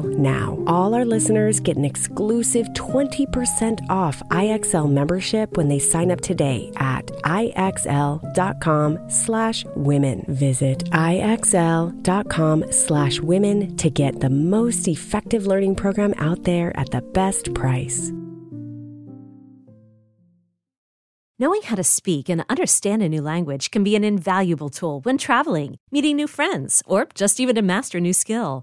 now. All our listeners get an exclusive 20% off IXL membership when they sign up today at IXL.com slash women. Visit IXL.com slash women to get the most effective learning program out there at the best price. Knowing how to speak and understand a new language can be an invaluable tool when traveling, meeting new friends, or just even to master a new skill.